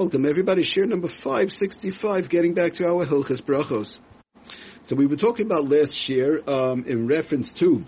Welcome everybody. Share number 565, getting back to our Hilchas Brachos. So we were talking about last year um, in reference to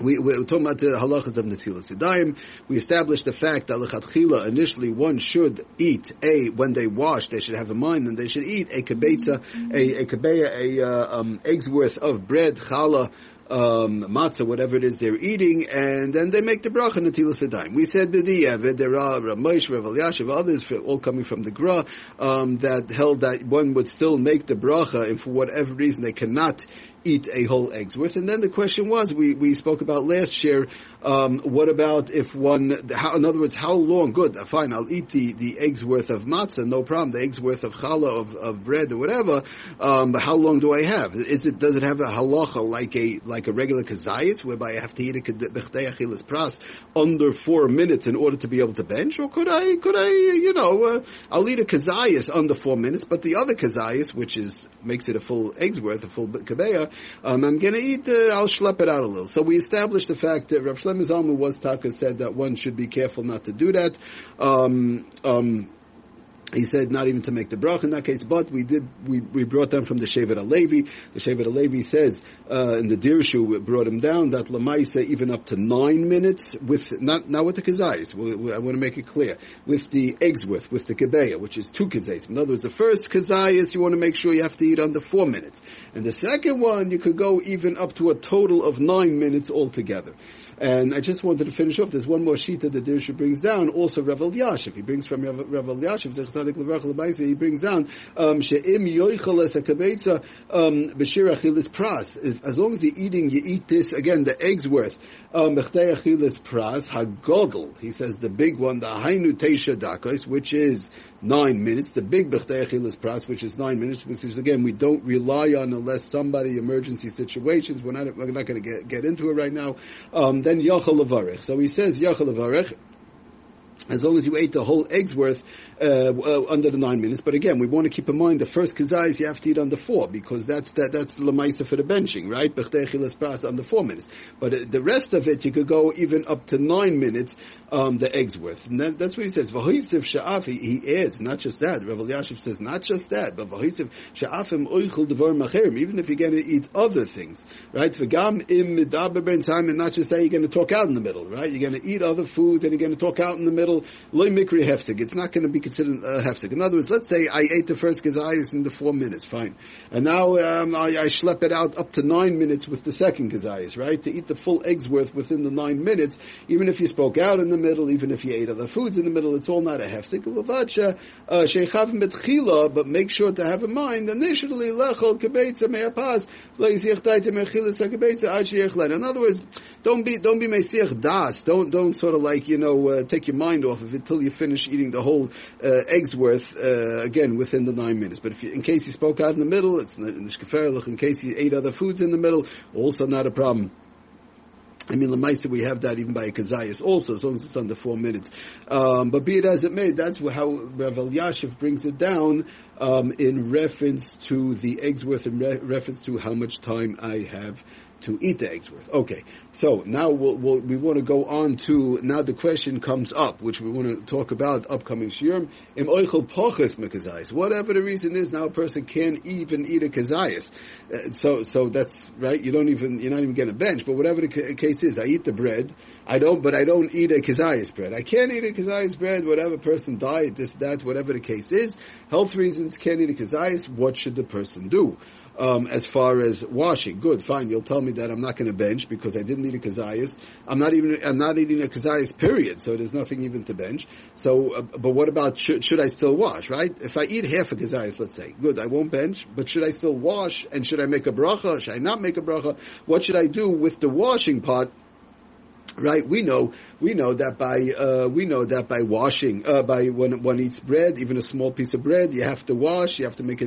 we, we were talking about the halachas of Netilas Yadayim. We established the fact that lechatchila initially one should eat a when they wash they should have a mind and they should eat a kibetza a a a uh, um, eggs worth of bread challah um, matzah, whatever it is they're eating, and then they make the bracha netilas yadayim. We said b'di'evet there are Rav Moshe, Rav Elyashiv, others, all coming from the Gra, um, that held that one would still make the bracha, and for whatever reason they cannot eat a whole egg's worth. And then the question was, we, we spoke about last year, um, what about if one, how, in other words, how long, good, fine, I'll eat the, the egg's worth of matzah, no problem, the egg's worth of challah, of, of bread or whatever, um, but how long do I have? Is it, does it have a halacha like a, like a regular kazayas, whereby I have to eat a b'chtei pras under four minutes in order to be able to bench, or could I, could I, you know, uh, I'll eat a kazayas under four minutes, but the other kazayas, which is, makes it a full egg's worth, a full kabeya, um, I'm going to eat, uh, I'll schlep it out a little. So we established the fact that Rav Shlomo Zalman was Taka said that one should be careful not to do that. Um, um, he said not even to make the brach in that case, but we did, we, we brought them from the Shevet HaLevi. The Shevet HaLevi says, uh, in the Dirshu we brought him down that Lamaisa even up to nine minutes with, not, not with the kazayis, I want to make it clear, with the eggs with, with the kebeya, which is two kazayis. In other words, the first kazayis you want to make sure you have to eat under four minutes. And the second one, you could go even up to a total of nine minutes altogether. And I just wanted to finish off. There's one more sheet that the Dirshu brings down. Also, Rav Elyashiv. He brings from Rav Elyashiv. He brings down um, she'im es hakabetza um, b'shir achilis pras. As long as you're eating, you eat this again. The eggs worth um, b'chtei achilis pras. He says the big one, the hainu teisha dakos, which is nine minutes. The big b'chtei achilis pras, which is nine minutes, which is again we don't rely on unless somebody emergency situations. We're not we're not going to get get into it right now. Um, then yachal levarich. So he says yachal levarich as long as you ate the whole egg's worth uh, uh, under the nine minutes. But again, we want to keep in mind the first kazayis you have to eat under four because that's that, that's the lemaisa for the benching, right? Bechtechilas under four minutes. But uh, the rest of it, you could go even up to nine minutes. Um, the eggs worth, and that, that's what he says. V'hoisiv sha'af. He, he adds not just that. Rav Elyashiv says not just that, but v'hoisiv sha'afim oichel devar macherim. Even if you're going to eat other things, right? V'gam im midaber ben and not just say you're going to talk out in the middle, right? You're going to eat other food and you're going to talk out in the middle. Loy mikri hefsek. It's not going to be considered a hefsek. In other words, let's say I ate the first kazayas in the four minutes, fine, and now um, I, I schlep it out up to nine minutes with the second kazayas, right? To eat the full eggs worth within the nine minutes, even if you spoke out in the middle, even if you ate other foods in the middle, it's all not a hefsek. Uh, but make sure to have in mind initially lechol kebetza me'apaz in other words, don't be don't be meisiach das. Don't don't sort of like you know uh, take your mind off of it till you finish eating the whole uh, egg's worth uh, again within the nine minutes. But if you, in case you spoke out in the middle, it's in the In case you ate other foods in the middle, also not a problem. I mean, Lamaisa, we have that even by a Kazayas also, as long as it's under four minutes. Um, but be it as it may, that's how Rav Elyashiv brings it down um, in reference to the eggs worth, in re- reference to how much time I have to eat the eggs with. Okay, so now we'll, we'll, we want to go on to, now the question comes up, which we want to talk about upcoming shiurim, im oichel poches mekazayas. Whatever the reason is, now a person can't even eat a kazayas. Uh, so, so that's, right, you don't even, you're not even getting a bench, but whatever the case is, I eat the bread, I don't, but I don't eat a kazayas bread. I can't eat a kazayas bread, whatever person died, this, that, whatever the case is. Health reasons, can't eat a kazayas, what should the person do? Um, as far as washing. Good, fine. You'll tell me that I'm not going to bench because I didn't eat a kazayas. I'm not even. I'm not eating a kazayas. Period. So there's nothing even to bench. So, uh, but what about should, should I still wash? Right? If I eat half a kazayas, let's say, good, I won't bench. But should I still wash? And should I make a bracha? Should I not make a bracha? What should I do with the washing pot? Right? We know we know that by uh, we know that by washing uh, by when one eats bread, even a small piece of bread, you have to wash, you have to make a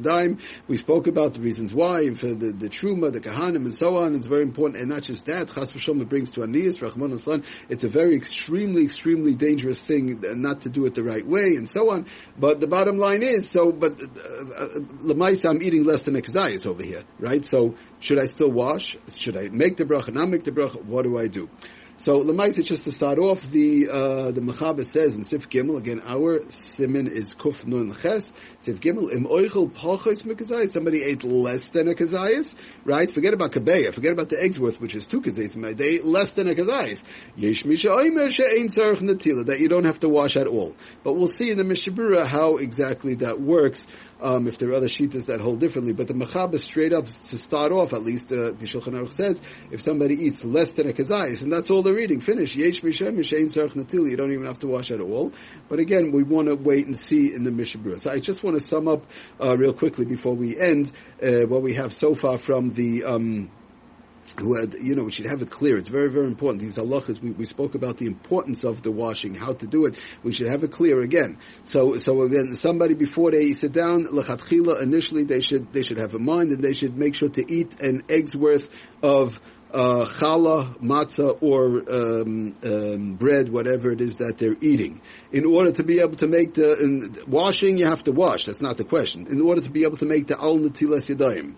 dime. We spoke about the reasons why for the, the truma, the kahanim, and so on. It's very important, and not just that. Chas v'shalom brings to aniyas, rachman son. It's a very extremely, extremely dangerous thing not to do it the right way, and so on. But the bottom line is so. But uh, uh, I'm eating less than kazayas over here, right? So should I still wash? Should I make the bracha? Not make the bracha? What do I do? So Lamaisa, just to start off, the uh, the Mechaber says in Sif Gimel again, our simin is Kuf Nun Ches. Sif Gimel im Oichel Pachos Mekazayis. Somebody ate less than a kazayis, right? Forget about kabeya. Forget about the eggs worth, which is two kazayis. They ate less than a kazayis. Yesh Misha Oimer She'ein Tzarech Natila that you don't have to wash at all. But we'll see in the Mishna Berura how exactly that works. Um, if there are other shitas that hold differently, but the Mechaber straight up to start off, at least uh, the Shulchan Aruch says, if somebody eats less than a kazayis, and that's all they're eating, finish. Mishem. You don't even have to wash at all. But again, we want to wait and see in the Mishna Berura. So I just want to sum up uh, real quickly before we end uh, what we have so far from the. Um, who had, you know, we should have it clear. It's very, very important. These halachas, we, we spoke about the importance of the washing, how to do it. We should have it clear again. So, so again, somebody before they sit down, lechatchila, initially they should, they should have a mind and they should make sure to eat an egg's worth of uh, challah, matzah, or um, um, bread, whatever it is that they're eating. In order to be able to make the washing, you have to wash. That's not the question. In order to be able to make the al natilas yadayim.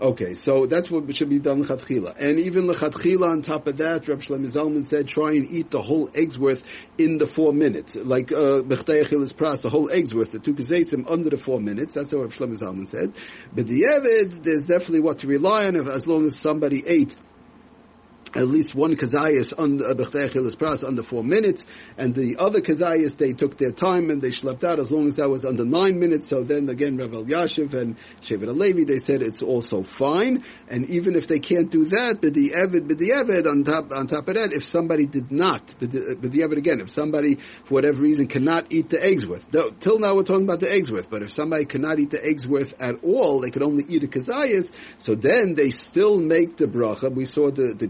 Okay, so that's what should be done lechatchila. And even lechatchila on top of that, Reb Shlomo Zalman said, try and eat the whole egg's worth in the four minutes. Like, uh, pras, the whole egg's worth, the two kazesim under the four minutes. That's what Reb Shlomo Zalman said. But the Evid, there's definitely what to rely on if, as long as somebody ate at least one kazayas under uh, pras under four minutes, and the other kazayas they took their time and they slept out as long as that was under nine minutes. So then again, Rav Elyashiv and Shevet HaLevi they said it's also fine, and even if they can't do that, the evid, the evid on top on top of that, if somebody did not, but the, but the evid again, if somebody for whatever reason cannot eat the eggs with, till now we're talking about the eggs with, but if somebody cannot eat the eggs with at all, they could only eat a kazayas, so then they still make the bracha. We saw the the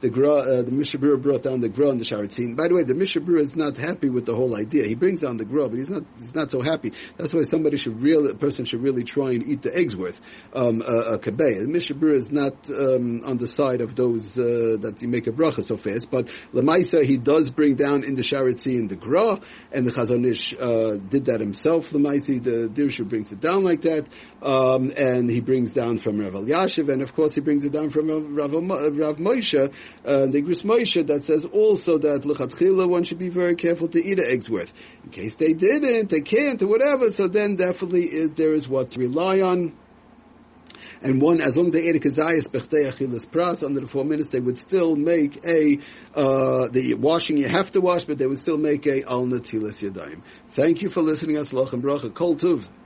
the Gra, uh, the Mishna Berura brought down the Gra and the Sharatzin. By the way, the Mishna Berura is not happy with the whole idea. He brings down the Gra, but he's not he's not so happy. That's why somebody should really a person should really try and eat the eggs with um, a, a. The Mishna Berura is not um, on the side of those uh, that you make a bracha so fast, but Lamaisa he does bring down in the Sharatzin the Gra, and the Chazon Ish uh, did that himself. Lamaisi the Dirshu brings it down like that, um, and he brings down from Rav Elyashiv, and of course he brings it down from Rav, Rav, Rav Moshe Moshe, uh, the Gris Moshe that says also that lechatchila one should be very careful to eat an egg's worth. In case they didn't, they can't, or whatever. So then definitely is, there is what to rely on. And one, as long as they ate a kazayas bechtei achilas pras under the four minutes, they would still make a uh, the washing you have to wash, but they would still make a al natilas yadayim. Thank you for listening. Aslach and bracha. Kol tuv.